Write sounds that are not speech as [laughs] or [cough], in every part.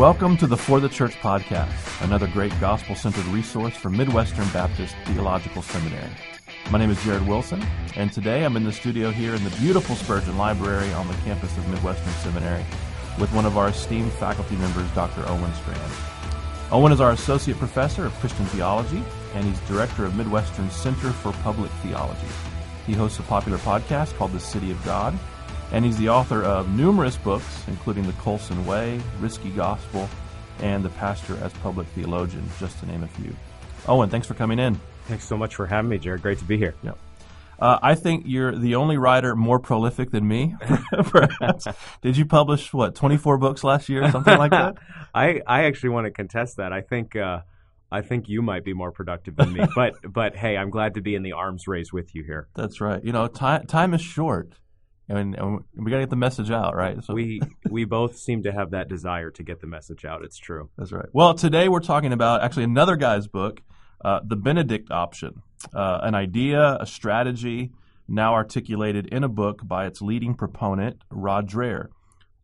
Welcome to the For the Church podcast, another great gospel centered resource for Midwestern Baptist Theological Seminary. My name is Jared Wilson, and today I'm in the studio here in the beautiful Spurgeon Library on the campus of Midwestern Seminary with one of our esteemed faculty members, Dr. Owen Strachan. Owen is our Associate Professor of Christian Theology, and he's Director of Midwestern Center for Public Theology. He hosts a popular podcast called The City of God, and he's the author of numerous books, including The Colson Way, Risky Gospel, and The Pastor as Public Theologian, just to name a few. Owen, thanks for coming in. Thanks so much for having me, Jared. Great to be here. Yep. Uh, I think you're the only writer more prolific than me. [laughs] Perhaps. Did you publish what 24 books last year, something like that? [laughs] I I actually want to contest that. I think uh, I think you might be more productive than me. [laughs] but but hey, I'm glad to be in the arms race with you here. That's right. You know, time time is short. I mean, we got to get the message out, right? So we we both seem to have that desire to get the message out. It's true. That's right. Well, today we're talking about actually another guy's book, uh, the Benedict Option, uh, an idea, a strategy, now articulated in a book by its leading proponent, Rod Dreher.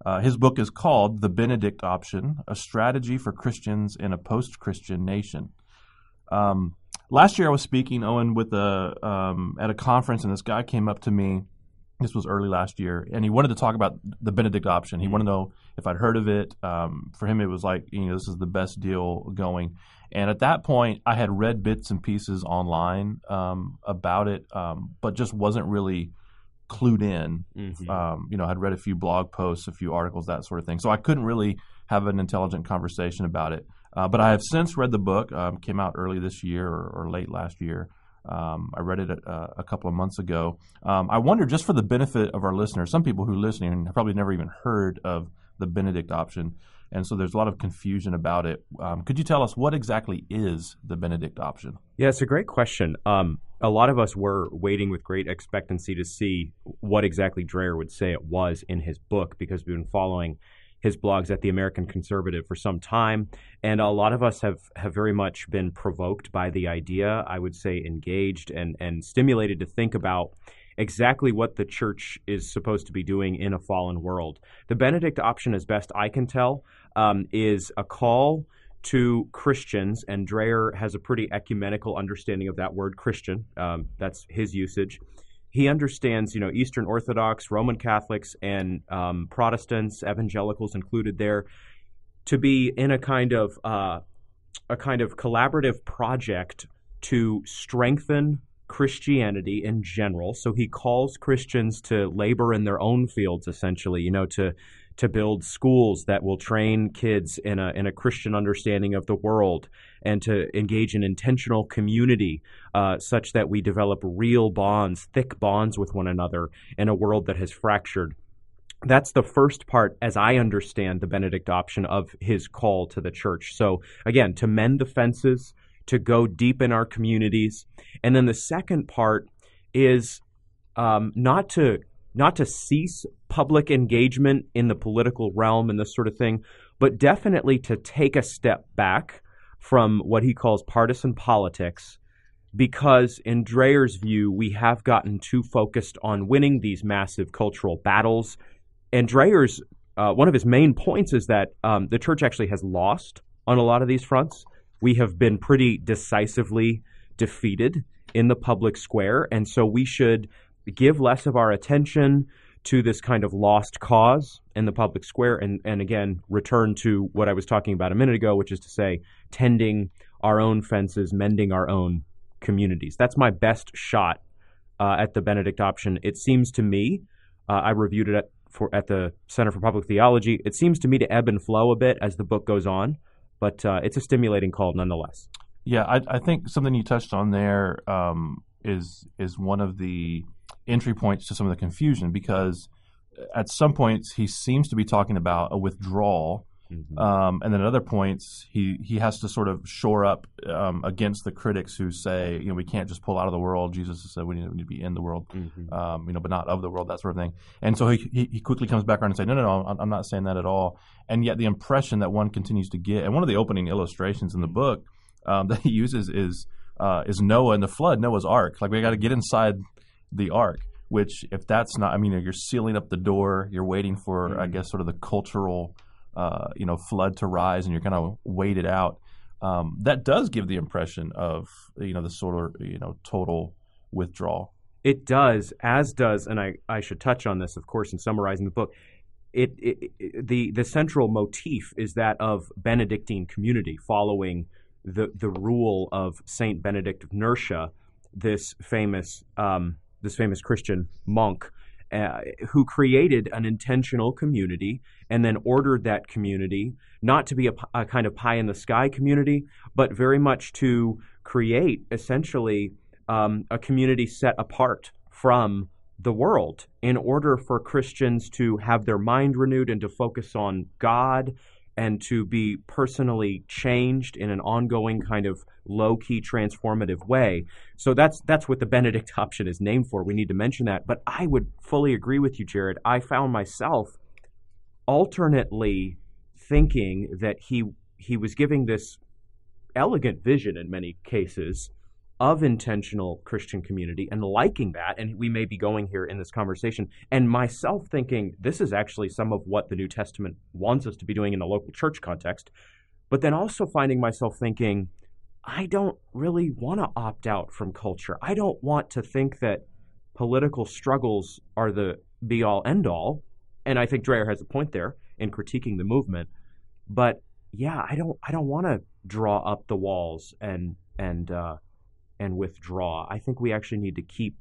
Uh, his book is called The Benedict Option A Strategy for Christians in a Post Christian Nation. Um, last year, I was speaking, Owen, with a, um, at a conference, and this guy came up to me this was early last year, and he wanted to talk about the Benedict option. He wanted to know if I'd heard of it. Um, for him, it was like you know this is the best deal going. And at that point, I had read bits and pieces online um, about it, um, but just wasn't really clued in. Mm-hmm. Um, you know, I'd read a few blog posts, a few articles, that sort of thing. So I couldn't really have an intelligent conversation about it. Uh, but I have since read the book. Um, came out early this year or, or late last year. Um, I read it a, uh, a, couple of months ago. Um, I wonder, just for the benefit of our listeners, some people who are listening have probably never even heard of the Benedict option, and so there's a lot of confusion about it. Um, could you tell us what exactly is the Benedict option? Yeah, it's a great question. Um, a lot of us were waiting with great expectancy to see what exactly Dreher would say it was in his book because we've been following his blogs at the American Conservative for some time, and a lot of us have have very much been provoked by the idea. I would say engaged and and stimulated to think about exactly what the church is supposed to be doing in a fallen world. The Benedict option, as best I can tell, um, is a call to Christians, and Dreher has a pretty ecumenical understanding of that word Christian. Um, that's his usage he understands, you know, Eastern Orthodox, Roman Catholics, and um, Protestants, evangelicals included there, to be in a kind of uh, a kind of collaborative project to strengthen Christianity in general. So he calls Christians to labor in their own fields, essentially, you know, to to build schools that will train kids in a in a Christian understanding of the world, and to engage in intentional community, uh, such that we develop real bonds, thick bonds with one another in a world that has fractured. That's the first part, as I understand the Benedict option of his call to the church. So again, to mend the fences, to go deep in our communities, and then the second part is um, not to not to cease public engagement in the political realm and this sort of thing, but definitely to take a step back from what he calls partisan politics because in Dreher's view, we have gotten too focused on winning these massive cultural battles. And Dreher's uh, one of his main points is that um, the church actually has lost on a lot of these fronts. We have been pretty decisively defeated in the public square, and so we should give less of our attention to this kind of lost cause in the public square and, and again return to what I was talking about a minute ago, which is to say tending our own fences, mending our own communities. That's my best shot uh, at the Benedict option. It seems to me, uh, I reviewed it at, for, at the Center for Public Theology, it seems to me to ebb and flow a bit as the book goes on, but uh, it's a stimulating call nonetheless. Yeah, I, I, think something you touched on there um, is is one of the entry points to some of the confusion because at some points he seems to be talking about a withdrawal. Mm-hmm. Um, and then at other points, he, he has to sort of shore up um, against the critics who say, you know, we can't just pull out of the world. Jesus said we need, we need to be in the world, mm-hmm. um, you know, but not of the world, that sort of thing. And so he, he, he quickly comes back around and say, no, no, no, I'm not saying that at all. And yet the impression that one continues to get, and one of the opening illustrations in the book um, [laughs] that he uses is uh, is Noah and the flood, Noah's Ark. Like we got to get inside the ark. Which, if that's not, I mean, you're sealing up the door. You're waiting for, mm-hmm. I guess, sort of the cultural uh, you know flood to rise and you're kind of weighted out. Um, that does give the impression of you know the sort of you know total withdrawal. It does, as does, and I, I should touch on this, of course, in summarizing the book. It, it, it, the the central motif is that of Benedictine community, following the the rule of Saint Benedict of Nursia, this famous um, this famous Christian monk uh, who created an intentional community and then ordered that community not to be a, a, kind of pie in the sky community, but very much to create essentially um, a community set apart from the world in order for Christians to have their mind renewed and to focus on God and to be personally changed in an ongoing kind of low-key transformative way. So that's that's what the Benedict [laughs] option is named for. We need to mention that. But I would fully agree with you, Jared. I found myself alternately thinking that he he was giving this elegant vision in many cases of intentional Christian community and liking that. And we may be going here in this conversation. And myself thinking this is actually some of what the New Testament wants us to be doing in the local church context. But then also finding myself thinking, I don't really want to opt out from culture. I don't want to think that political struggles are the be all end all. And I think Dreher has a point there in critiquing the movement. But yeah, I don't I don't want to draw up the walls and and uh, and withdraw. I think we actually need to keep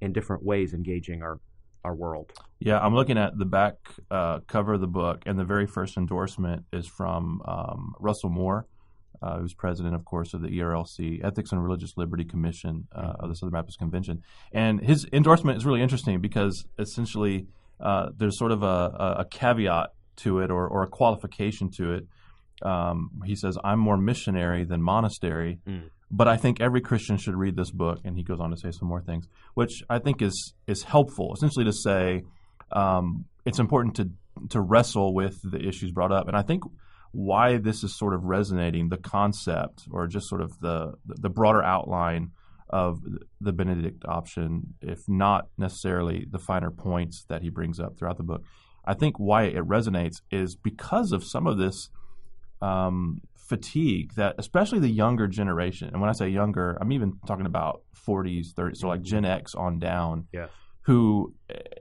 in different ways engaging our our world. Yeah, I'm looking at the back uh, cover of the book, and the very first endorsement is from um, Russell Moore, uh, who's president, of course, of the ERLC, Ethics and Religious Liberty Commission uh, mm-hmm. of the Southern Baptist Convention. And his endorsement is really interesting because essentially uh, there's sort of a, a, caveat to it or, or a qualification to it. Um, he says, I'm more missionary than monastery. Mm but I think every Christian should read this book. And he goes on to say some more things, which I think is is helpful. Essentially, to say um, it's important to to wrestle with the issues brought up. And I think why this is sort of resonating, the concept or just sort of the the broader outline of the Benedict option, if not necessarily the finer points that he brings up throughout the book. I think why it resonates is because of some of this um, fatigue that especially the younger generation, and when I say younger, I'm even talking about 40s, 30s, so like. Gen X on down, yeah. who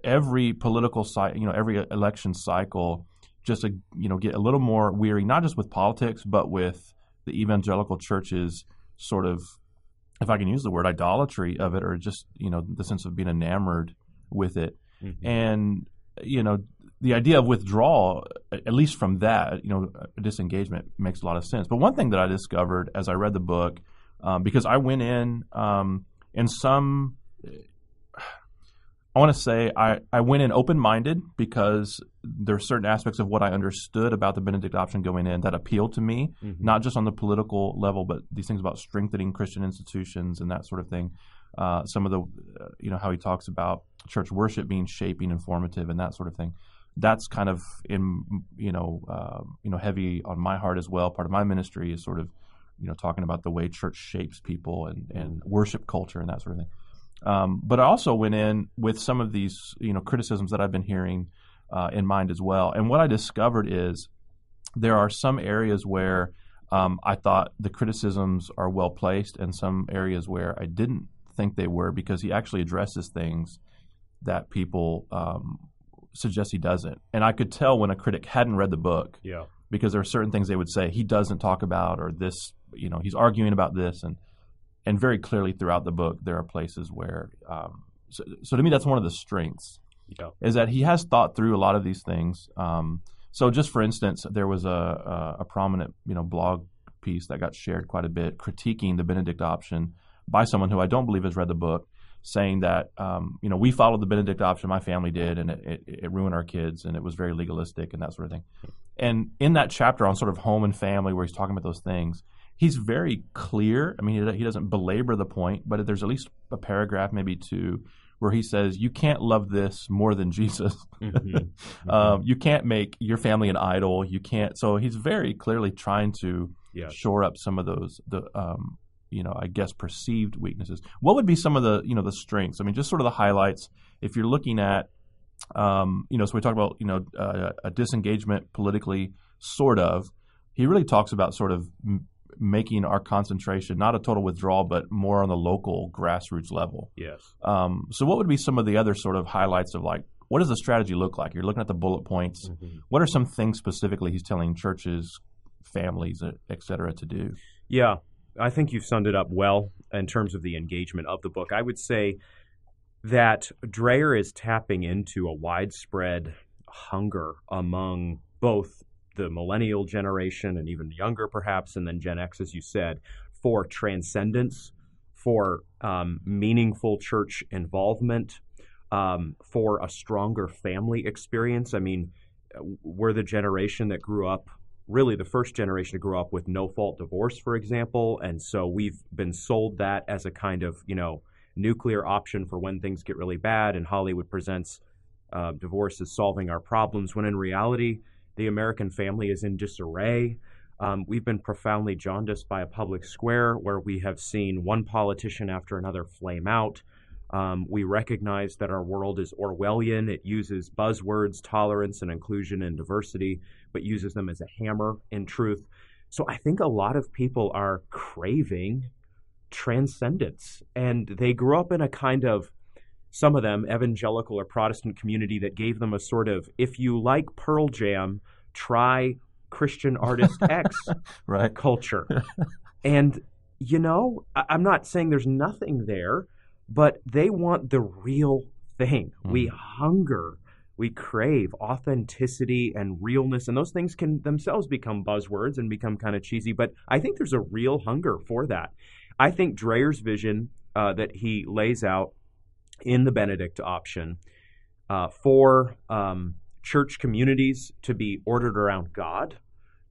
every political cycle, you know, every election cycle, just a, you know, get a little more weary, not just with politics, but with the evangelical churches sort of, if I can use the word idolatry of it, or just you know the sense of being enamored with it, mm-hmm. and you know the idea of withdrawal, at least from that, you know, disengagement makes a lot of sense. But one thing that I discovered as I read the book, um, because I went in um, in some, I want to say I, I went in open minded because there are certain aspects of what I understood about the Benedict option going in that appealed to me, mm-hmm. not just on the political level, but these things about strengthening Christian institutions and that sort of thing. Uh, some of the, uh, you know, how he talks about church worship being shaping, and formative and that sort of thing that's kind of in you know uh, you know heavy on my heart as well. Part of my ministry is sort of you know talking about the way church shapes people and, and worship culture and that sort of thing. Um, but I also went in with some of these you know criticisms that I've been hearing uh, in mind as well. And what I discovered is there are some areas where um, I thought the criticisms are well placed, and some areas where I didn't think they were because he actually addresses things that people um, suggests he doesn't. And I could tell when a critic hadn't read the book. Yeah. Because there are certain things they would say he doesn't talk about or this, you know, he's arguing about this and and very clearly throughout the book there are places where um, so, so to me that's one of the strengths yeah. is that he has thought through a lot of these things. Um, so just for instance, there was a, a, a prominent you know blog piece that got shared quite a bit critiquing the Benedict option by someone who I don't believe has read the book saying that um, you know we followed the Benedict option, my family did, and it, it, it, ruined our kids, and it was very legalistic and that sort of thing. And in that chapter on sort of home and family, where he's talking about those things, he's very clear. I mean, he, he doesn't belabor the point, but there's at least a paragraph, maybe two, where he says you can't love this more than Jesus. Mm-hmm. mm-hmm. [laughs] um, you can't make your family an idol. You can't. So he's very clearly trying to yeah. shore up some of those the um, you know, I guess perceived weaknesses. What would be some of the, you know, the strengths? I mean, just sort of the highlights. If you're looking at, um, you know, so we talk about, you know, uh, a disengagement politically, sort of. He really talks about sort of m- making our concentration not a total withdrawal, but more on the local grassroots level. Yes. Um, so, what would be some of the other sort of highlights of like what does the strategy look like? You're looking at the bullet points. Mm-hmm. What are some things specifically he's telling churches, families, et cetera, to do? Yeah, I think you've summed it up well in terms of the engagement of the book. I would say that Dreher is tapping into a widespread hunger among both the millennial generation and even younger, perhaps, and then Gen X, as you said, for transcendence, for um, meaningful church involvement, um, for a stronger family experience. I mean, we're the generation that grew up really the first generation to grow up with no fault divorce, for example. And so we've been sold that as a kind of, you know, nuclear option for when things get really bad. And Hollywood presents uh, divorce as solving our problems, when in reality, the American family is in disarray. Um, we've been profoundly jaundiced by a public square where we have seen one politician after another flame out. Um, we recognize that our world is Orwellian. It uses buzzwords, tolerance and inclusion and diversity, but uses them as a hammer in truth. So I think a lot of people are craving transcendence. And they grew up in a kind of, some of them, evangelical or Protestant community that gave them a sort of, if you like Pearl Jam, try Christian artist [laughs] X right. culture. and, you know, I- I'm not saying there's nothing there but they want the real thing. Mm. We hunger, we crave authenticity and realness, and those things can themselves become buzzwords and become kind of cheesy. But I think there's a real hunger for that. I think Dreher's vision uh, that he lays out in the Benedict option uh, for um, church communities to be ordered around God,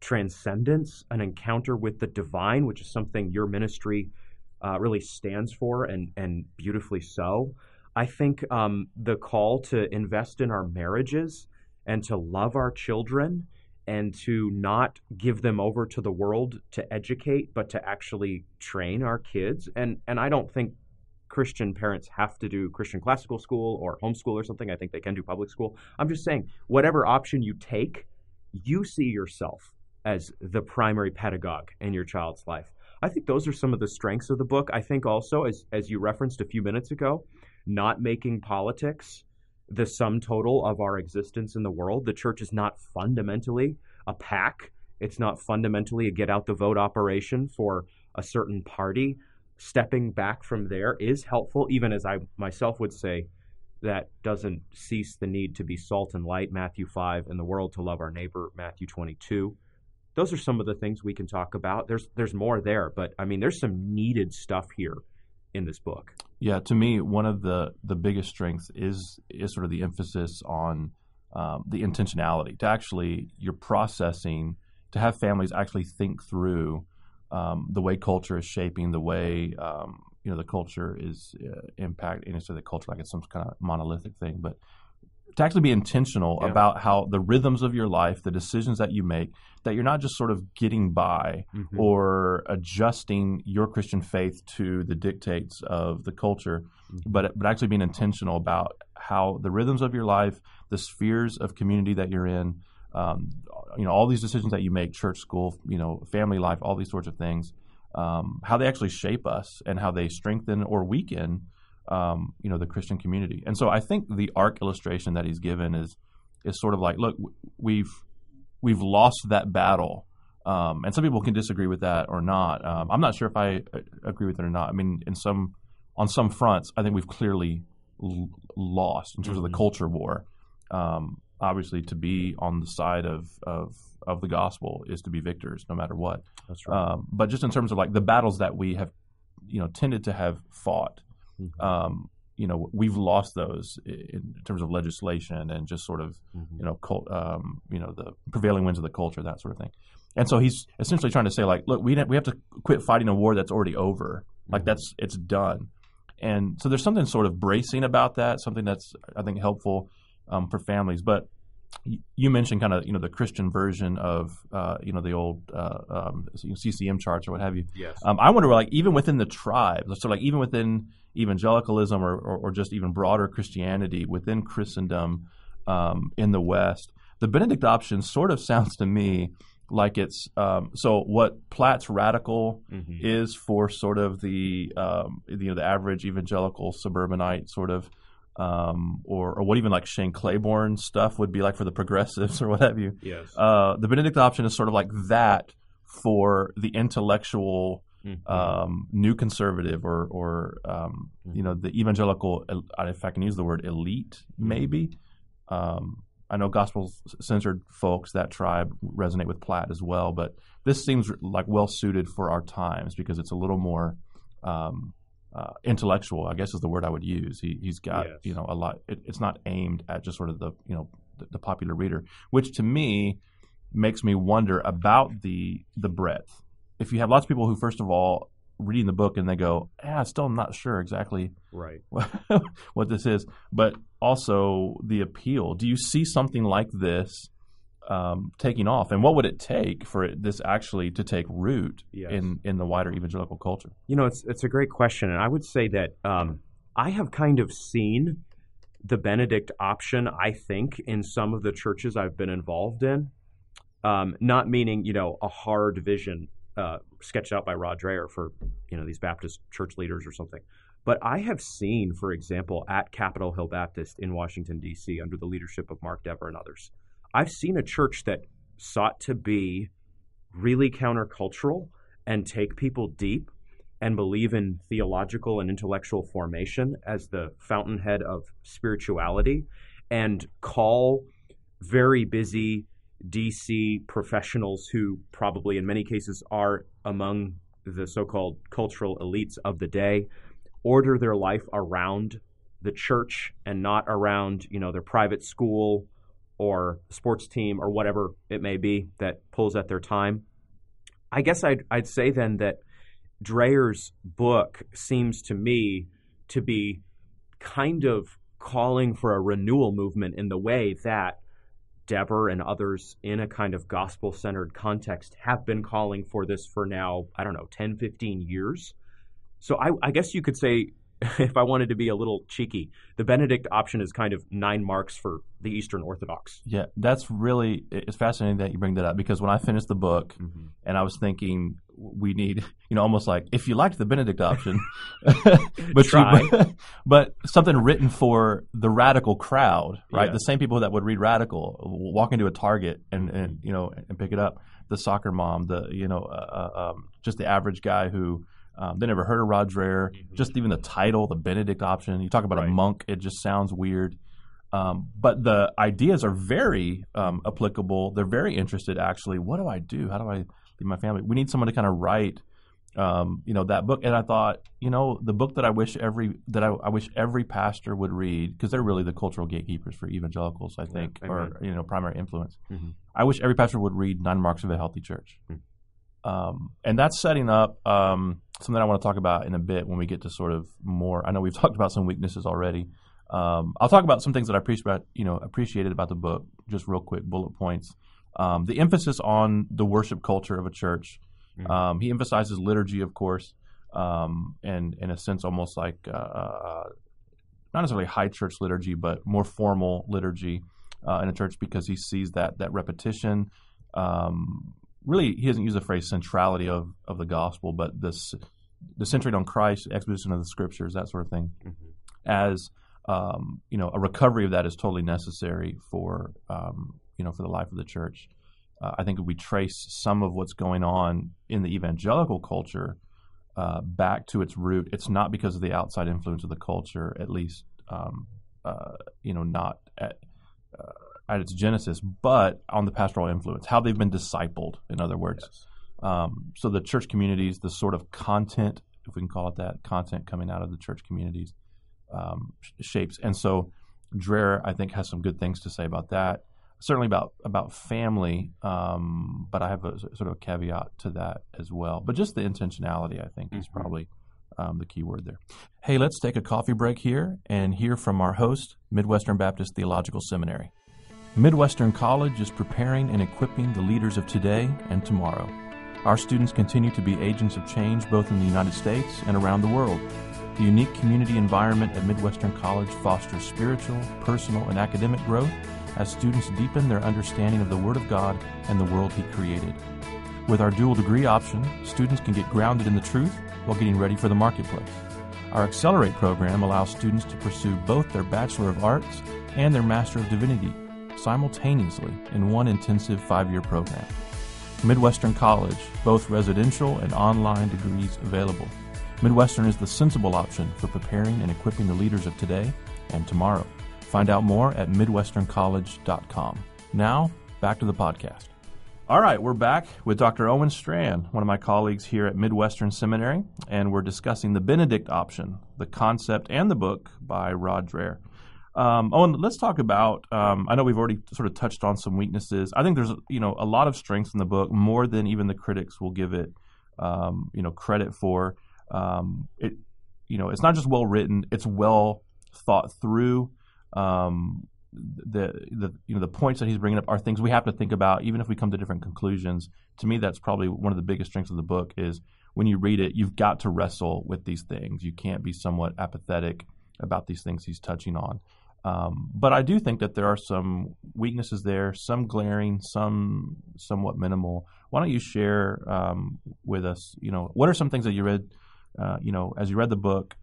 transcendence, an encounter with the divine, which is something your ministry uh, really stands for, and and beautifully so. I think um, the call to invest in our marriages and to love our children and to not give them over to the world to educate, but to actually train our kids. And and I don't think Christian parents have to do Christian classical school or homeschool or something. I think they can do public school. I'm just saying, whatever option you take, you see yourself as the primary pedagogue in your child's life. I think those are some of the strengths of the book. I think also, as as you referenced a few minutes ago, not making politics the sum total of our existence in the world. The church is not fundamentally a PAC. It's not fundamentally a get out the vote operation for a certain party. Stepping back from there is helpful, even as I myself would say, that doesn't cease the need to be salt and light, Matthew 5, and the world to love our neighbor, Matthew 22 those are some of the things we can talk about. There's there's more there, but I mean, there's some needed stuff here in this book. Yeah, to me, one of the the biggest strengths is is sort of the emphasis on um, the intentionality to actually you're processing to have families actually think through um, the way culture is shaping the way um, you know the culture is uh, impacting. And so the culture like it's some kind of monolithic thing, but to actually be intentional yeah. about how the rhythms of your life, the decisions that you make, that you're not just sort of getting by mm-hmm. or adjusting your Christian faith to the dictates of the culture, mm-hmm. but but actually being intentional about how the rhythms of your life, the spheres of community that you're in, um, you know, all these decisions that you make, church, school, you know, family life, all these sorts of things, um, how they actually shape us and how they strengthen or weaken um, you know the Christian community. And so I think the ark illustration that he's given is is sort of like, look, we've we've lost that battle. Um, and some people can disagree with that or not. Um, I'm not sure if I uh, agree with it or not. I mean, in some on some fronts, I think we've clearly l- lost in terms mm-hmm. of the mm-hmm. culture war. Um, obviously, to be on the side of, of of the gospel is to be victors, no matter what. That's right. Um, but just in terms of like the battles that we have, you know, tended to have fought, Mm-hmm. Um, you know, we've lost those in terms of legislation and just sort of, mm-hmm. you know, cult, um, you know, the prevailing winds of the culture, that sort of thing. And so he's essentially trying to say, like, look, we we have to quit fighting a war that's already over. Like mm-hmm. that's it's done. And so there's something sort of bracing about that, something that's I think helpful um, for families. But you mentioned kind of you know the Christian version of uh, you know the old uh, um, CCM charts or what have you. Yes. Um, I wonder like even within the tribes, so like even within evangelicalism or, or, or just even broader Christianity within Christendom um, in the West, the Benedict option sort of [laughs] sounds to me like it's um, so what Platt's radical Mhm. is for sort of the um, you know the average evangelical suburbanite sort of um, or or what even like Shane Claiborne stuff would be like for the progressives [laughs] or what have you. Yes. Uh, the Benedict option is sort of like that for the intellectual Mhm. um, new conservative or or um, you know the evangelical el- if I can use the word elite maybe um, I know gospel censored folks that tribe resonate with Platt as well but this seems like well suited for our times because it's a little more um, uh, intellectual I guess is the word I would use he, he's got Yes. you know a lot it, it's not aimed at just sort of the you know the, the popular reader which to me makes me wonder about the the breadth if you have lots of people who first of all reading the book and they go, yeah, still not sure exactly right. [laughs] what this is, but also the appeal. Do you see something like this um, taking off, and what would it take for it, this actually to take root Yes. in in the wider evangelical culture? You know, it's it's a great question, and I would say that um, I have kind of seen the Benedict option. I think in some of the churches I've been involved in, um, not meaning you know a hard vision uh, sketched out by Rod Dreher for you know these Baptist church leaders or something. But I have seen, for example, at Capitol Hill Baptist in Washington D.C. under the leadership of Mark Dever and others, I've seen a church that sought to be really countercultural and take people deep and believe in theological and intellectual formation as the fountainhead of spirituality and call very busy DC professionals who probably in many cases are among the so-called cultural elites of the day order their life around the church and not around, you know, their private school or sports team or whatever it may be that pulls at their time. I guess I'd I'd say then that Dreher's book seems to me to be kind of calling for a renewal movement in the way that Dever and others in a kind of gospel centered context have been calling for this for now, I don't know, 10, 15 years. So I, I guess you could say, [laughs] if I wanted to be a little cheeky, the Benedict option is kind of nine marks for the Eastern Orthodox. Yeah, that's really it's fascinating that you bring that up because when I finished the book and I was thinking we need, you know, almost like if you liked the Benedict option, [laughs] but Try. You, [laughs] but something written for the radical crowd, right? Yeah. The same people that would read radical walk into a Target and, and you know and pick it up. The soccer mom, the you know, uh, uh, um, just the average guy who. Um, they never heard of Rod Dreher. Just even the title, the Benedict option. You talk about Right. a monk, it just sounds weird. Um, but the ideas are very um, applicable. They're very interested, actually. What do I do? How do I lead my family? We need someone to kind of write, um, you know, that book. And I thought, you know, the book that I wish every that I, I wish every pastor would read because they're really the cultural gatekeepers for evangelicals, I think, or amen. you know, primary influence. Mhm. I wish every pastor would read Nine Marks of a Healthy Church. Um, and that's setting up um, something I want to talk about in a bit when we get to sort of more. I know we've [laughs] talked about some weaknesses already. Um, I'll talk about some things that I appreciate about, you know, appreciated about the book, just real quick bullet points. Um, the emphasis on the worship culture of a church. Mhm. Um, he emphasizes liturgy, of course, um, and in a sense, almost like uh, uh, not necessarily high church liturgy, but more formal liturgy uh, in a church because he sees that that repetition. Um, really, he doesn't use the phrase centrality of, of the gospel, but this the centering on Christ, exposition of the scriptures, that sort of thing, Mhm. as um, you know, a recovery of that is totally necessary for um, you know for the life of the church. Uh, I think if we trace some of what's going on in the evangelical culture uh, back to its root, it's not because of the outside influence of the culture, at least um, uh, you know not at uh, at its genesis, but on the pastoral influence, how they've been discipled. In other words, um, so the church communities, the sort of content, if we can call it that, content coming out of the church communities um, sh- shapes. And so Dreher, I think, has some good things to say about that. Certainly about about family, um, but I have a sort of a caveat to that as well. But just the intentionality, I think, is Mhm. probably um, the key word there. Hey, let's take a coffee break here and hear from our host, Midwestern Baptist Theological Seminary. Midwestern College is preparing and equipping the leaders of today and tomorrow. Our students continue to be agents of change both in the United States and around the world. The unique community environment at Midwestern College fosters spiritual, personal, and academic growth as students deepen their understanding of the Word of God and the world He created. With our dual degree option, students can get grounded in the truth while getting ready for the marketplace. Our Accelerate program allows students to pursue both their Bachelor of Arts and their Master of Divinity simultaneously in one intensive five year program. Midwestern College, both residential and online degrees available. Midwestern is the sensible option for preparing and equipping the leaders of today and tomorrow. Find out more at MidwesternCollege.com. Now, back to the podcast. All right, we're back with Dr. Owen Strachan, one of my colleagues here at Midwestern Seminary, and we're discussing the Benedict option, the concept and the book by Rod Dreher. Um, Owen, let's talk about. Um, I know we've already sort of touched on some weaknesses. I think there's you know a lot of strengths in the book, more than even the critics will give it um, you know credit for. Um, it you know it's not just well written; it's well thought through. Um, the the you know the points that he's bringing up are things we have to think about, even if we come to different conclusions. To me, that's probably one of the biggest strengths of the book is when you read it, you've got to wrestle with these things. You can't be somewhat apathetic about these things he's touching on. Um, but I do think that there are some weaknesses there, some glaring, some somewhat minimal. Why don't you share um, with us? You know, what are some things that you read? Uh, you know, as you read the book,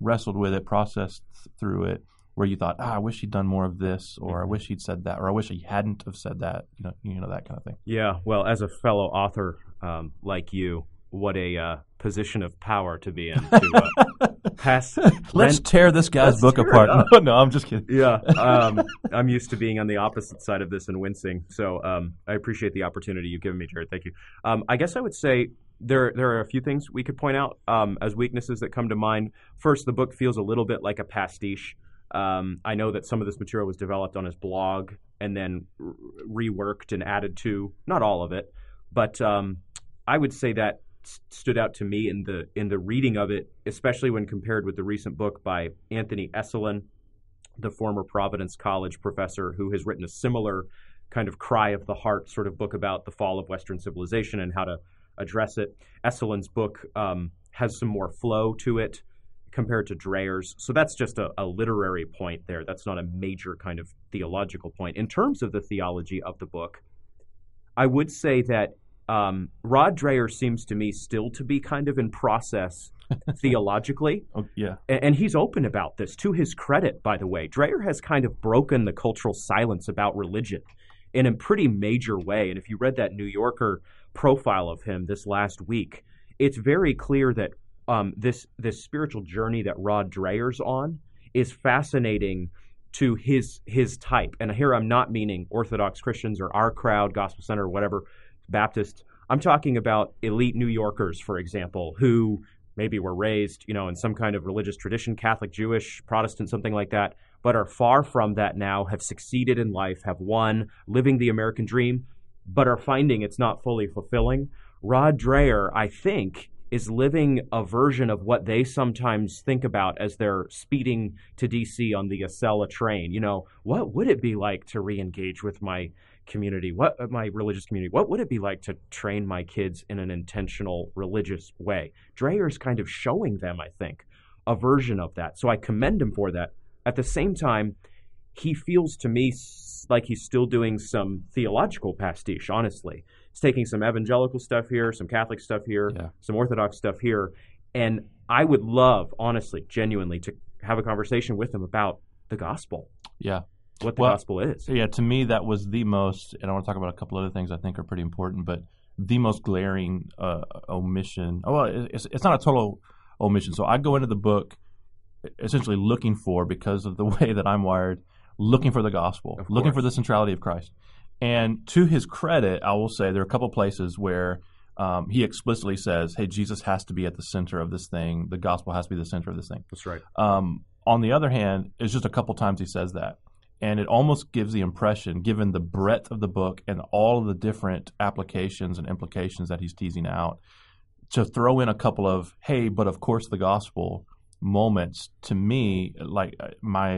wrestled with it, processed through it, where you thought, ah, I wish he'd done more of this, or I Mm-hmm. wish he'd said that, or I wish he hadn't have said that. You know, you know that kind of thing. Yeah, well, as a fellow author um, like you, what a uh, position of power to be in. To, uh, [laughs] pass. [laughs] Let's tear this guy's let's book apart. No, [laughs] no, I'm just kidding. yeah, [laughs] um, I'm used to being on the opposite side of this and wincing. So um, I appreciate the opportunity you've given me, Jared. Thank you. Um, I guess I would say there there are a few things we could point out um, as weaknesses that come to mind. First, the book feels a little bit like a pastiche. Um, I know that some of this material was developed on his blog and then reworked and added to. Not all of it, but um, I would say that stood out to me in the in the reading of it, especially when compared with the recent book by Anthony Esolen, the former Providence College professor who has written a similar kind of cry of the heart sort of book about the fall of Western civilization and how to address it. Esolen's book um, has some more flow to it compared to Dreher's. So that's just a, a literary point there. That's not a major kind of theological point. In terms of the theology of the book, I would say that um, Rod Dreher seems to me still to be kind of in process [laughs] theologically. Oh, yeah, And he's open about this. To his credit, by the way, Dreher has kind of broken the cultural silence about religion in a pretty major way. And if you read that New Yorker profile of him this last week, it's very clear that um, this this spiritual journey that Rod Dreher's on is fascinating to his his type. And here I'm not meaning Orthodox Christians or our crowd, Gospel Center, or whatever, Baptists. I'm talking about elite New Yorkers, for example, who maybe were raised, you know, in some kind of religious tradition, Catholic, Jewish, Protestant, something like that, but are far from that now, have succeeded in life, have won, living the American dream, but are finding it's not fully fulfilling. Rod Dreher, I think, is living a version of what they sometimes think about as they're speeding to DC on the Acela train. You know, what would it be like to re-engage with my community? What uh, my religious community? What would it be like to train my kids in an intentional religious way? Dreher's kind of showing them, I think, a version of that. So I commend him for that. At the same time, he feels to me like he's still doing some theological pastiche, honestly. He's taking some evangelical stuff here, some Catholic stuff here, Yeah. some Orthodox stuff here. And I would love, honestly, genuinely, to have a conversation with him about the gospel, yeah. What the Well, gospel is. Yeah, to me, that was the most, and I want to talk about a couple other things I think are pretty important, but the most glaring uh, omission. Oh, well, it's, it's not a total omission. So I go into the book essentially looking for, because of the [laughs] way that I'm wired, looking for the gospel, looking for the centrality of Christ. And to his credit, I will say there are a couple places where um, he explicitly says, hey, Jesus has to be at the center of this thing. The gospel has to be the center of this thing. That's right. Um, on the other hand, it's just a couple times he says that. And it almost gives the impression, given the breadth of the book and all of the different applications and implications that he's teasing out, to throw in a couple of, hey, but of course the gospel moments, to me, like uh, my,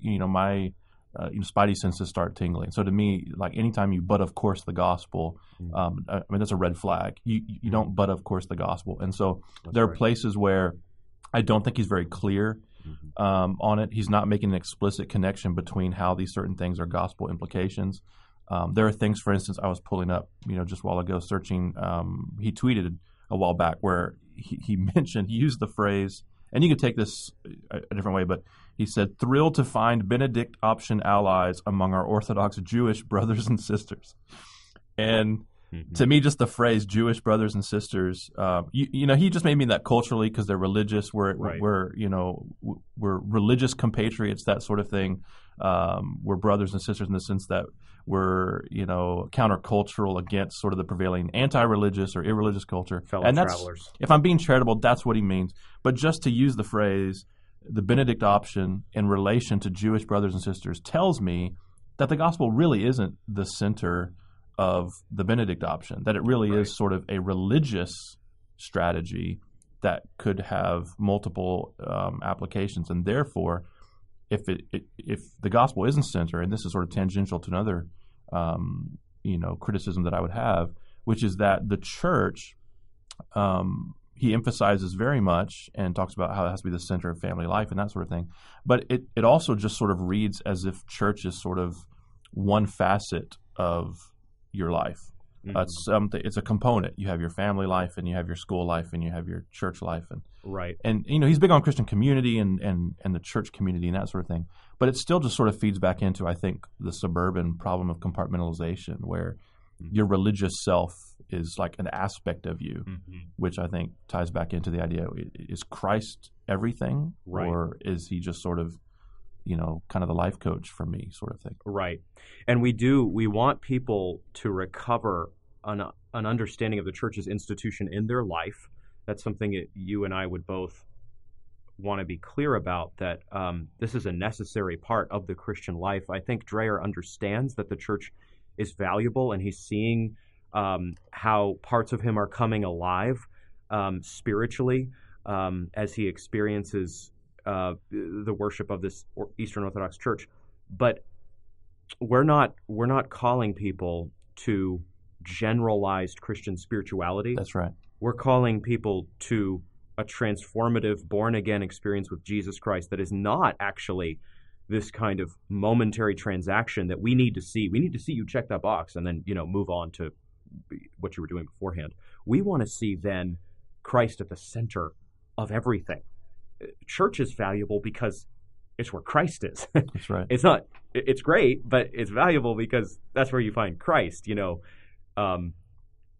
you know, my uh, you know, spidey senses start tingling. So to me, like anytime you, but of course the gospel, Mm. um, I mean, that's a red flag. You, you don't, but of course the gospel. And so That's there are right. places where I don't think he's very clear Mhm. um, on it. He's not making an explicit connection between how these certain things are gospel implications. Um, there are things, for instance, I was pulling up, you know, just a while ago, searching. Um, he tweeted a while back where he, he [laughs] mentioned, he used the phrase, and you could take this a, a different way, but he said, thrilled to find Benedict option allies among our Orthodox Jewish [laughs] brothers and sisters. And To me, just the phrase "Jewish brothers and sisters," uh, you, you know, he just made me that culturally because they're religious. We're, Right. we're, you know, we're religious compatriots, that sort of thing. Um, we're brothers and sisters in the sense that we're, you know, countercultural against sort of the prevailing anti-religious or irreligious culture. Fellow and that's, travelers. if I'm being charitable, that's what he means. But just to use the phrase, the Benedict option in relation to Jewish brothers and sisters tells me that the gospel really isn't the center of the Benedict option, that it really Right. is sort of a religious strategy that could have multiple um, applications. And therefore, if it, it if the gospel isn't center, and this is sort of tangential to another um, you know criticism that I would have, which is that the church um, he emphasizes very much and talks about how it has to be the center of family life and that sort of thing. But it, it also just sort of reads as if church is sort of one facet of your life. Mhm. Uh, it's something. It's a component. You have your family life, and you have your school life, and you have your church life, and right. and you know he's big on Christian community and and and the church community and that sort of thing. But it still just sort of feeds back into I think the suburban problem of compartmentalization, where Mhm. your religious self is like an aspect of you, Mhm. which I think ties back into the idea: is Christ everything, Right. or is he just sort of you know kind of the life coach for me, sort of thing? Right. And we do, we want people to recover an, an understanding of the church's institution in their life. That's something that you and I would both want to be clear about that um, this is a necessary part of the Christian life. I think Dreher understands that the church is valuable and he's seeing um, how parts of him are coming alive um, spiritually um, as he experiences uh, the worship of this Eastern Orthodox Church. But we're not we're not calling people to generalized Christian spirituality. That's right. We're calling people to a transformative born again experience with Jesus Christ that is not actually this kind of momentary transaction that we need to see. We need to see you check that box and then, you know, move on to what you were doing beforehand. We want to see then Christ at the center of everything. Church is valuable because it's where Christ is. [laughs] That's right. it's not it's great but it's valuable because that's where you find christ you know um,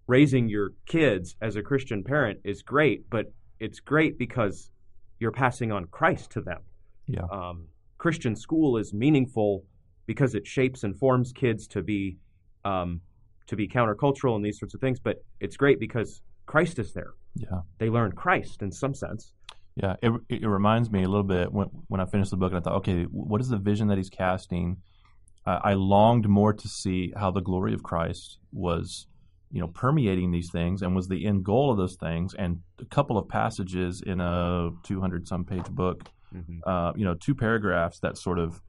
raising your kids as a christian parent is great but it's great because you're passing on christ to them Yeah. um, christian school is meaningful because it shapes and forms kids to be um, to be countercultural and these sorts of things but it's great because christ is there Yeah. they learn christ in some sense Yeah, it, it reminds me a little bit when when I finished the book and I thought, okay, what is the vision that he's casting? Uh, I longed more to see how the glory of Christ was, you know, permeating these things and was the end goal of those things. And a couple of passages in a 200 some page book, Mhm. uh, you know, two paragraphs that sort of,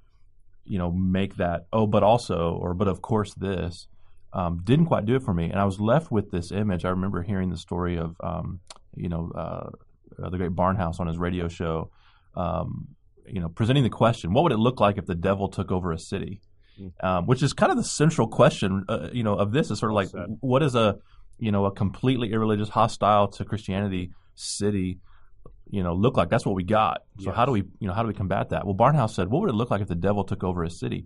you know, make that oh, but also or but of course this. Um, didn't quite do it for me, and I was left with this image. I remember hearing the story of, um, you know, uh, uh, the great Barnhouse on his radio show, um, you know, presenting the question: What would it look like if the devil took over a city? Mm. Um, which is kind of the central question, uh, you know, of this is sort of like, said. what is a, you know, a completely irreligious, hostile to Christianity city, you know, look like? That's what we got. So how do we, you know, how do we combat that? Well, Barnhouse said, what would it look like if the devil took over a city?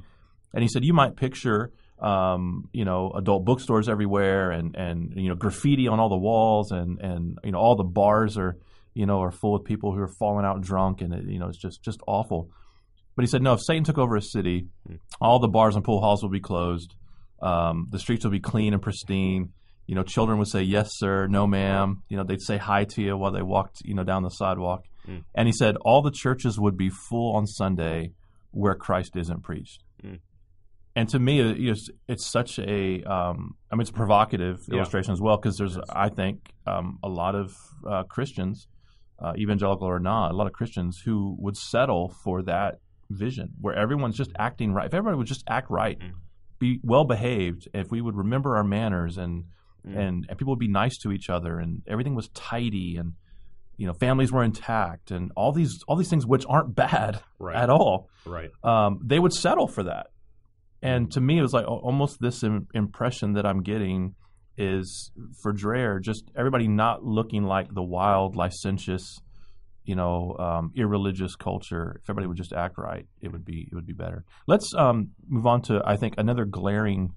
And he said, you might picture, um, you know, adult bookstores everywhere, and and you know, graffiti on all the walls, and and you know, all the bars are, you know, are full of people who are falling out drunk, and it, you know, it's just just awful. But he said, no, if Satan took over a city, Hmm. all the bars and pool halls will be closed. Um, the streets will be clean and pristine. You know, children would say, yes, sir, no, ma'am. You know, they'd say hi to you while they walked, you know, down the sidewalk. Mm. And he said, all the churches would be full on Sunday where Christ isn't preached. Mm. And to me, it- it's, it's such a, um, I mean, it's a provocative Yeah. illustration as well because there's, Yes. I think, um, a lot of uh, Christians, uh, evangelical or not, a lot of Christians who would settle for that vision where everyone's just acting right. If everybody would just act right, Mm. be well behaved, if we would remember our manners and Mm. and and people would be nice to each other and everything was tidy and you know, families were intact, and all these all these things which aren't bad Right. at all. Right. Um, they would settle for that. And to me, it was like almost this Im- impression that I'm getting is for Dreher, just everybody not looking like the wild, licentious, you know, um, irreligious culture. If everybody would just act right, it would be it would be better. Let's um, move on to I think another glaring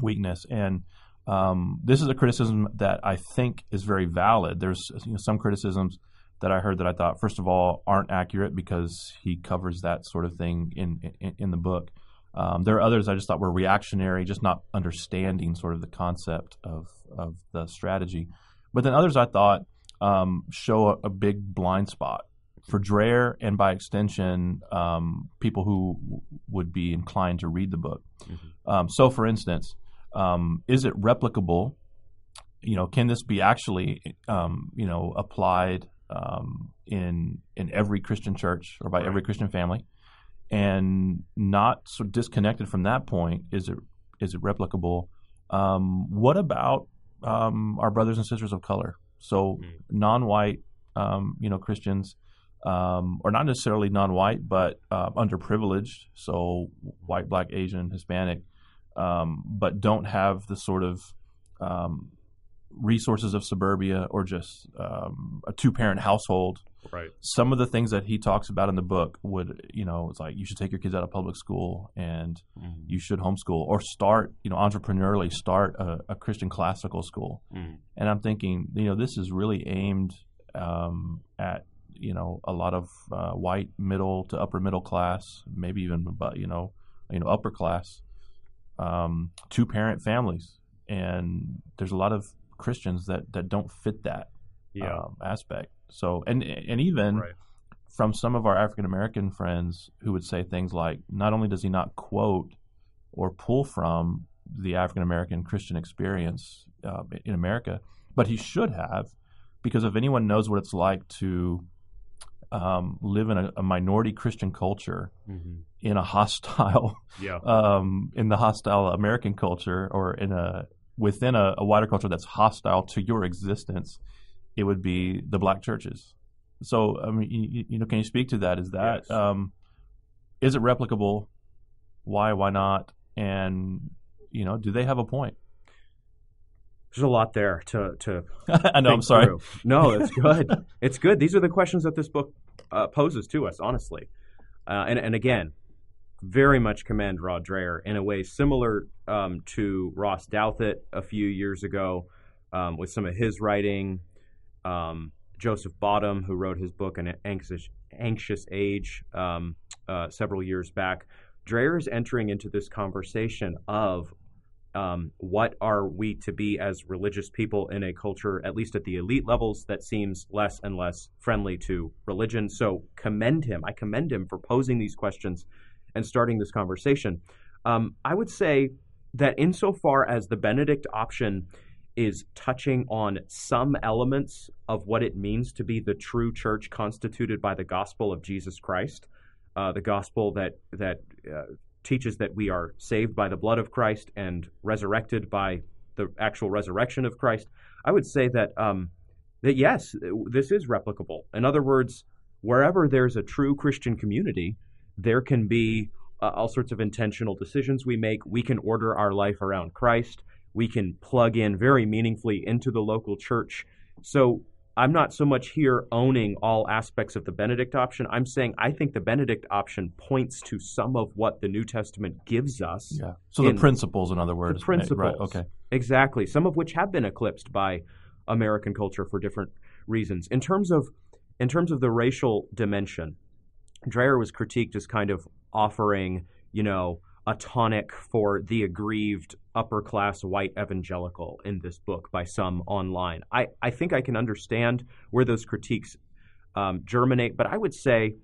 weakness, and um, this is a criticism that I think is very valid. There's you know, some criticisms that I heard that I thought, first of all, aren't accurate because he covers that sort of thing in in, in the book. Um, there are others I just thought were reactionary, just not understanding sort of the concept of of the strategy. But then others I thought um, show a, a big blind spot for Dreher and by extension um, people who w- would be inclined to read the book. Um, so, for instance, um, is it replicable? You know, can this be actually um, you know applied um, in in every Christian church or by every Christian family? And not so disconnected from that point, is it is it replicable? Um, what about um, our brothers and sisters of color? So Mm. non-white, um, you know, Christians, um, or not necessarily non-white, but uh, underprivileged. So white, black, Asian, Hispanic, um, but don't have the sort of um, resources of suburbia or just um, a two-parent household. Right. Some of the things that he talks about in the book would, you know, it's like you should take your kids out of public school and Mm. you should homeschool or start, you know, entrepreneurially start a, a Christian classical school. Mm. And I'm thinking, you know, this is really aimed um, at, you know, a lot of uh, white middle to upper middle class, maybe even, but you know, you know, upper class, um, two parent families, and there's a lot of Christians that that don't fit that Yeah. um, aspect. So, and and even right. from some of our African American friends who would say things like, not only does he not quote or pull from the African American Christian experience uh, in America, but he should have, because if anyone knows what it's like to um, live in a, a minority Christian culture hmm in a hostile, Yeah. [laughs] um, in the hostile American culture, or in a within a, a wider culture that's hostile to your existence, it would be the black churches. So, I mean, you, you know, can you speak to that? Is that Yes. um, is it replicable? Why? Why not? And you know, do they have a point? There's a lot there to to [laughs] I know. I'm sorry. through. No, it's good. it's good. These are the questions that this book uh, poses to us, honestly. Uh, and, and again, very much commend Rod Dreher in a way similar um, to Ross Douthat a few years ago um, with some of his writing. Um, Joseph Bottum, who wrote his book An Anxious, Anxious Age um, uh, several years back. Dreher is entering into this conversation of um, what are we to be as religious people in a culture, at least at the elite levels, that seems less and less friendly to religion. So commend him. I commend him for posing these questions and starting this conversation. Um, I would say that insofar as the Benedict option is touching on some elements of what it means to be the true church constituted by the gospel of Jesus Christ, uh, the gospel that that uh, teaches that we are saved by the blood of Christ and resurrected by the actual resurrection of Christ. I would say that um, that yes, this is replicable. In other words, wherever there's a true Christian community, there can be uh, all sorts of intentional decisions we make. We can order our life around Christ. We can plug in very meaningfully into the local church. So I'm not so much here owning all aspects of the Benedict option. I'm saying I think the Benedict option points to some of what the New Testament gives us. Yeah. So the principles, in other words, The principles. Right. Okay. Exactly. Some of which have been eclipsed by American culture for different reasons. In terms of in terms of the racial dimension, Dreher was critiqued as kind of offering, you know, a tonic for the aggrieved upper class white evangelical in this book by some online. I, I think I can understand where those critiques um, germinate, but I would say,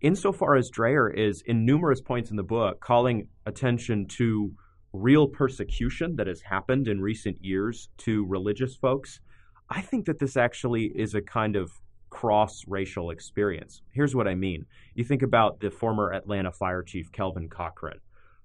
insofar as Dreher is in numerous points in the book calling attention to real persecution that has happened in recent years to religious folks, I think that this actually is a kind of cross racial experience. Here's what I mean. You think about the former Atlanta fire chief, Kelvin Cochran,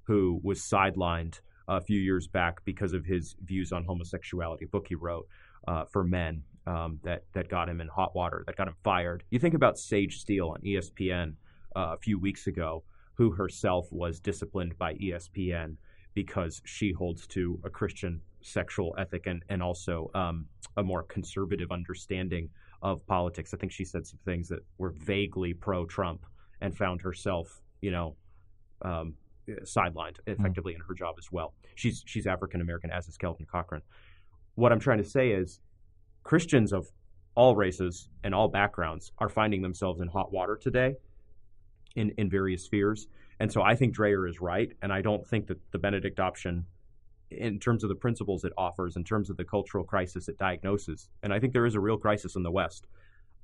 who was sidelined a few years back because of his views on homosexuality, a book he wrote uh, for men um, that that got him in hot water, that got him fired. You think about Sage Steele on ESPN uh, a few weeks ago, who herself was disciplined by ESPN because she holds to a Christian sexual ethic and and also um, a more conservative understanding of politics. I think she said some things that were vaguely pro-Trump and found herself, you know. Um, sidelined effectively mm-hmm. in her job as well. She's she's African American, as is Kelvin Cochran. What I'm trying to say is Christians of all races and all backgrounds are finding themselves in hot water today in, in various spheres. And so I think Dreher is right. And I don't think that the Benedict option, in terms of the principles it offers, in terms of the cultural crisis it diagnoses, and I think there is a real crisis in the West.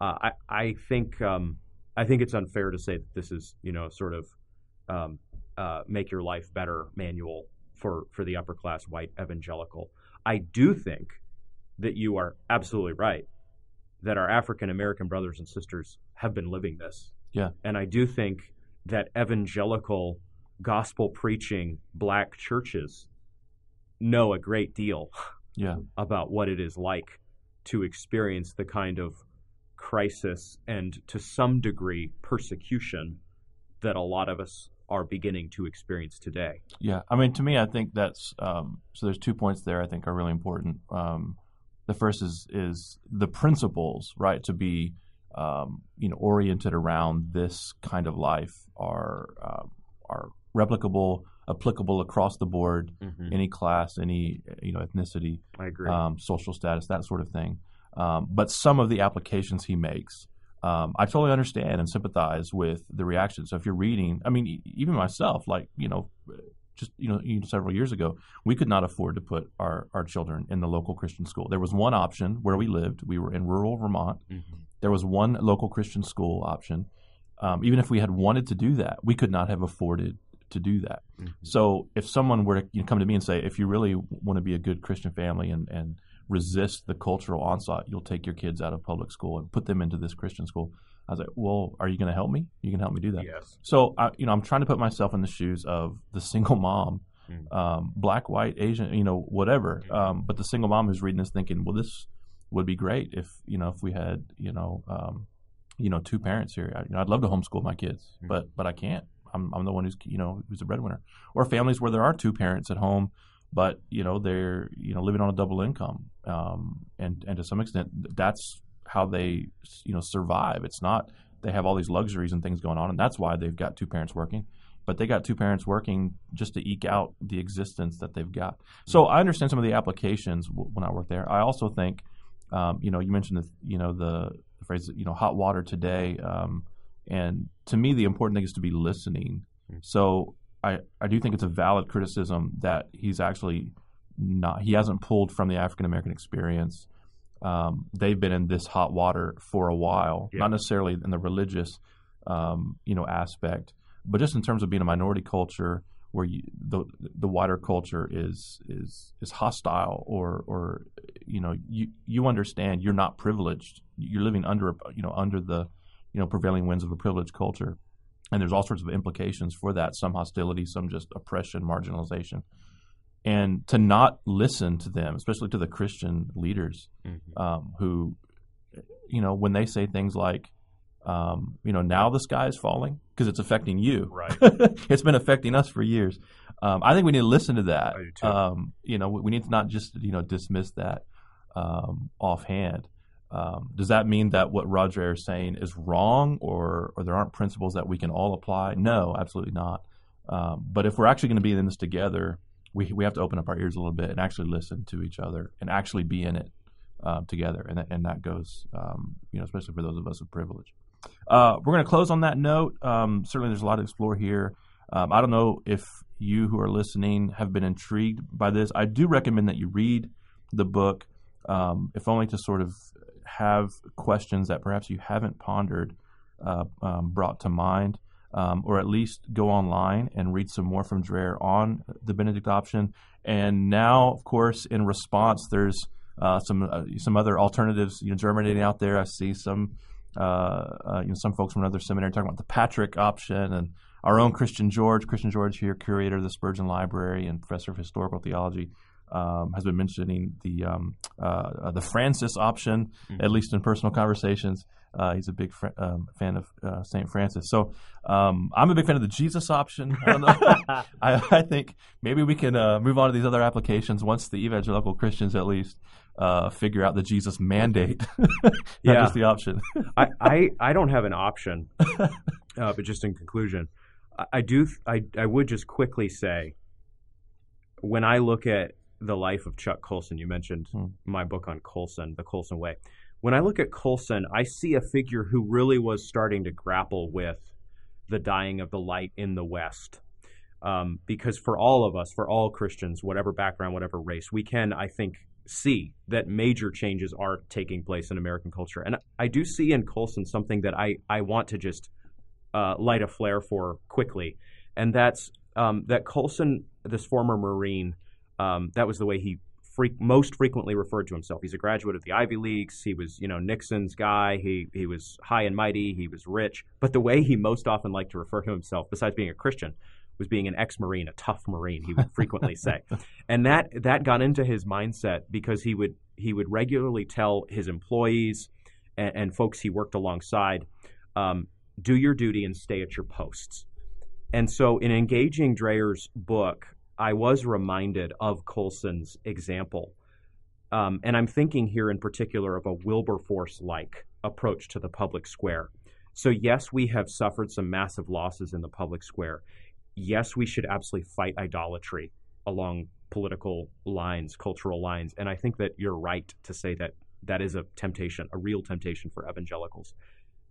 Uh, I, I think um, I think it's unfair to say that this is you know sort of um, uh, make your life better manual for for the upper class white evangelical. I do think that you are absolutely right that our African American brothers and sisters have been living this. Yeah. And I do think that evangelical gospel preaching black churches know a great deal [laughs] yeah. about what it is like to experience the kind of crisis and to some degree persecution that a lot of us are beginning to experience today. Yeah, I mean, to me, I think that's um, so. There's two points there I think are really important. Um, the first is is the principles, right? To be um, you know oriented around this kind of life are uh, are replicable, applicable across the board, mm-hmm. any class, any you know ethnicity, I agree, um, social status, that sort of thing. Um, but some of the applications he makes, um, I totally understand and sympathize with the reaction. So if you're reading, I mean, even myself, like you know, just you know, several years ago, we could not afford to put our, our children in the local Christian school. There was one option where we lived. We were in rural Vermont. Mm-hmm. There was one local Christian school option. Um, even if we had wanted to do that, we could not have afforded to do that. Mm-hmm. So if someone were to you know, come to me and say, if you really want to be a good Christian family and, and resist the cultural onslaught, you'll take your kids out of public school and put them into this Christian school. I was like, well, are you going to help me? You can help me do that. Yes. So, I, you know, I'm trying to put myself in the shoes of the single mom, mm. um, black, white, Asian, you know, whatever. Mm. Um, but the single mom who's reading this thinking, well, this would be great if, you know, if we had, you know, um, you know, two parents here. I, you know, I'd love to homeschool my kids, mm. but but I can't. I'm I'm the one who's you know who's a breadwinner. Or families where there are two parents at home, but you know they're you know living on a double income, um, and and to some extent that's how they you know survive. It's not they have all these luxuries and things going on, and that's why they've got two parents working. But they got two parents working just to eke out the existence that they've got. So I understand some of the applications when I work there. I also think, um, you know, you mentioned the you know the, the phrase you know hot water today, um, and to me the important thing is to be listening. Mm-hmm. So I I do think it's a valid criticism that he's actually not he hasn't pulled from the African American experience um, they've been in this hot water for a while, yeah. not necessarily in the religious, um, you know, aspect, but just in terms of being a minority culture where you, the the wider culture is is is hostile or or you know you you understand you're not privileged you're living under a you know under the you know prevailing winds of a privileged culture and there's all sorts of implications for that some hostility some just oppression marginalization and to not listen to them, especially to the Christian leaders mm-hmm. um, who, you know, when they say things like, um, you know, now the sky is falling because it's affecting you. Right. [laughs] it's been affecting us for years. Um, I think we need to listen to that. Um, you know, we need to not just you know dismiss that um, offhand. Um, does that mean that what Roger is saying is wrong, or or there aren't principles that we can all apply? No, absolutely not. but if we're actually going to be in this together, we we have to open up our ears a little bit and actually listen to each other and actually be in it uh, together. And and that goes, um, you know, especially for those of us of privilege. Uh, we're going to close on that note. Um, certainly, there's a lot to explore here. Um, I don't know if you who are listening have been intrigued by this. I do recommend that you read the book, um, if only to sort of have questions that perhaps you haven't pondered uh, um, brought to mind um, or at least go online and read some more from Dreher on the Benedict option. And now, of course, in response, there's uh, some uh, some other alternatives you know germinating out there. I see some uh, uh, you know some folks from another seminary talking about the Patrick option and our own Christian George, Christian George here, curator of the Spurgeon Library and professor of historical theology, um, has been mentioning the um, uh, the Francis option, Mm-hmm. at least in personal conversations. Uh, he's a big fr- um, fan of uh, Saint Francis. So um, I'm a big fan of the Jesus option. I. [laughs] [laughs] I, I think maybe we can uh, move on to these other applications once the evangelical Christians at least uh, figure out the Jesus mandate, [laughs] not Yeah. just the option. I, I, I don't have an option, uh, but just in conclusion, I, I do. th- I, I would just quickly say, when I look at the life of Chuck Colson, you mentioned Hmm. my book on Colson, the Colson Way. When I look at Colson, I see a figure who really was starting to grapple with the dying of the light in the West. Um, because for all of us, for all Christians, whatever background, whatever race, we can, I think, see that major changes are taking place in American culture. And I do see in Colson something that I, I want to just uh, light a flare for quickly. And that's um, that Colson, this former Marine, um, that was the way he freak, most frequently referred to himself. He's a graduate of the Ivy Leagues. He was, you know, Nixon's guy. He he was high and mighty. He was rich. But the way he most often liked to refer to himself, besides being a Christian, was being an ex-marine, a tough marine. He would frequently [laughs] say, and that that got into his mindset because he would he would regularly tell his employees and, and folks he worked alongside, um, do your duty and stay at your posts. And so, in engaging Dreher's book, I was reminded of Colson's example. Um, and I'm thinking here in particular of a Wilberforce like approach to the public square. So, yes, we have suffered some massive losses in the public square. Yes, we should absolutely fight idolatry along political lines, cultural lines. And I think that you're right to say that that is a temptation, a real temptation for evangelicals.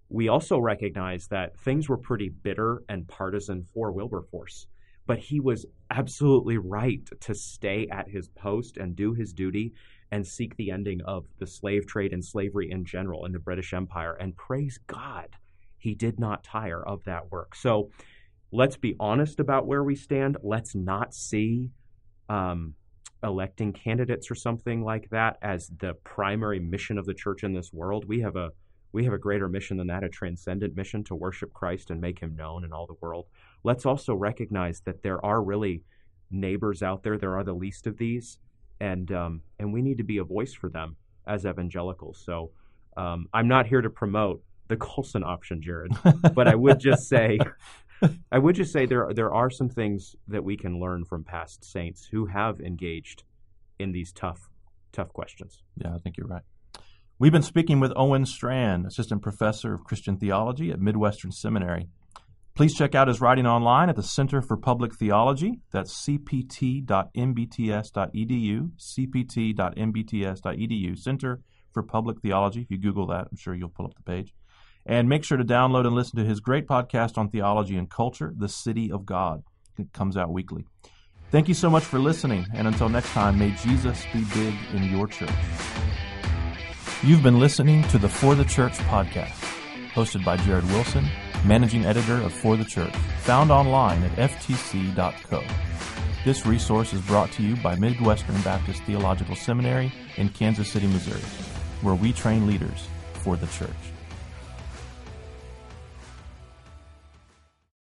We also recognize that things were pretty bitter and partisan for Wilberforce, but he was absolutely right to stay at his post and do his duty and seek the ending of the slave trade and slavery in general in the British Empire. And praise God, he did not tire of that work. So let's be honest about where we stand. Let's not see um, electing candidates or something like that as the primary mission of the church in this world. We have a we have a greater mission than that, a transcendent mission to worship Christ and make him known in all the world. Let's also recognize that there are really neighbors out there. There are the least of these, and um, and we need to be a voice for them as evangelicals. So um, I'm not here to promote the [laughs] Colson option, Jared, but I would just say I would just say there there are some things that we can learn from past saints who have engaged in these tough tough questions. Yeah, I think you're right. We've been speaking with Owen Strachan, Assistant Professor of Christian Theology at Midwestern Seminary. Please check out his writing online at the Center for Public Theology. That's cpt.mbts.edu, cpt.mbts.edu, Center for Public Theology. If you Google that, I'm sure you'll pull up the page. And make sure to download and listen to his great podcast on theology and culture, The City of God. It comes out weekly. Thank you so much for listening, and until next time, may Jesus be big in your church. You've been listening to the For the Church podcast, hosted by Jared Wilson, managing editor of For the Church, found online at ftc.co. This resource is brought to you by Midwestern Baptist Theological Seminary in Kansas City, Missouri, where we train leaders for the church.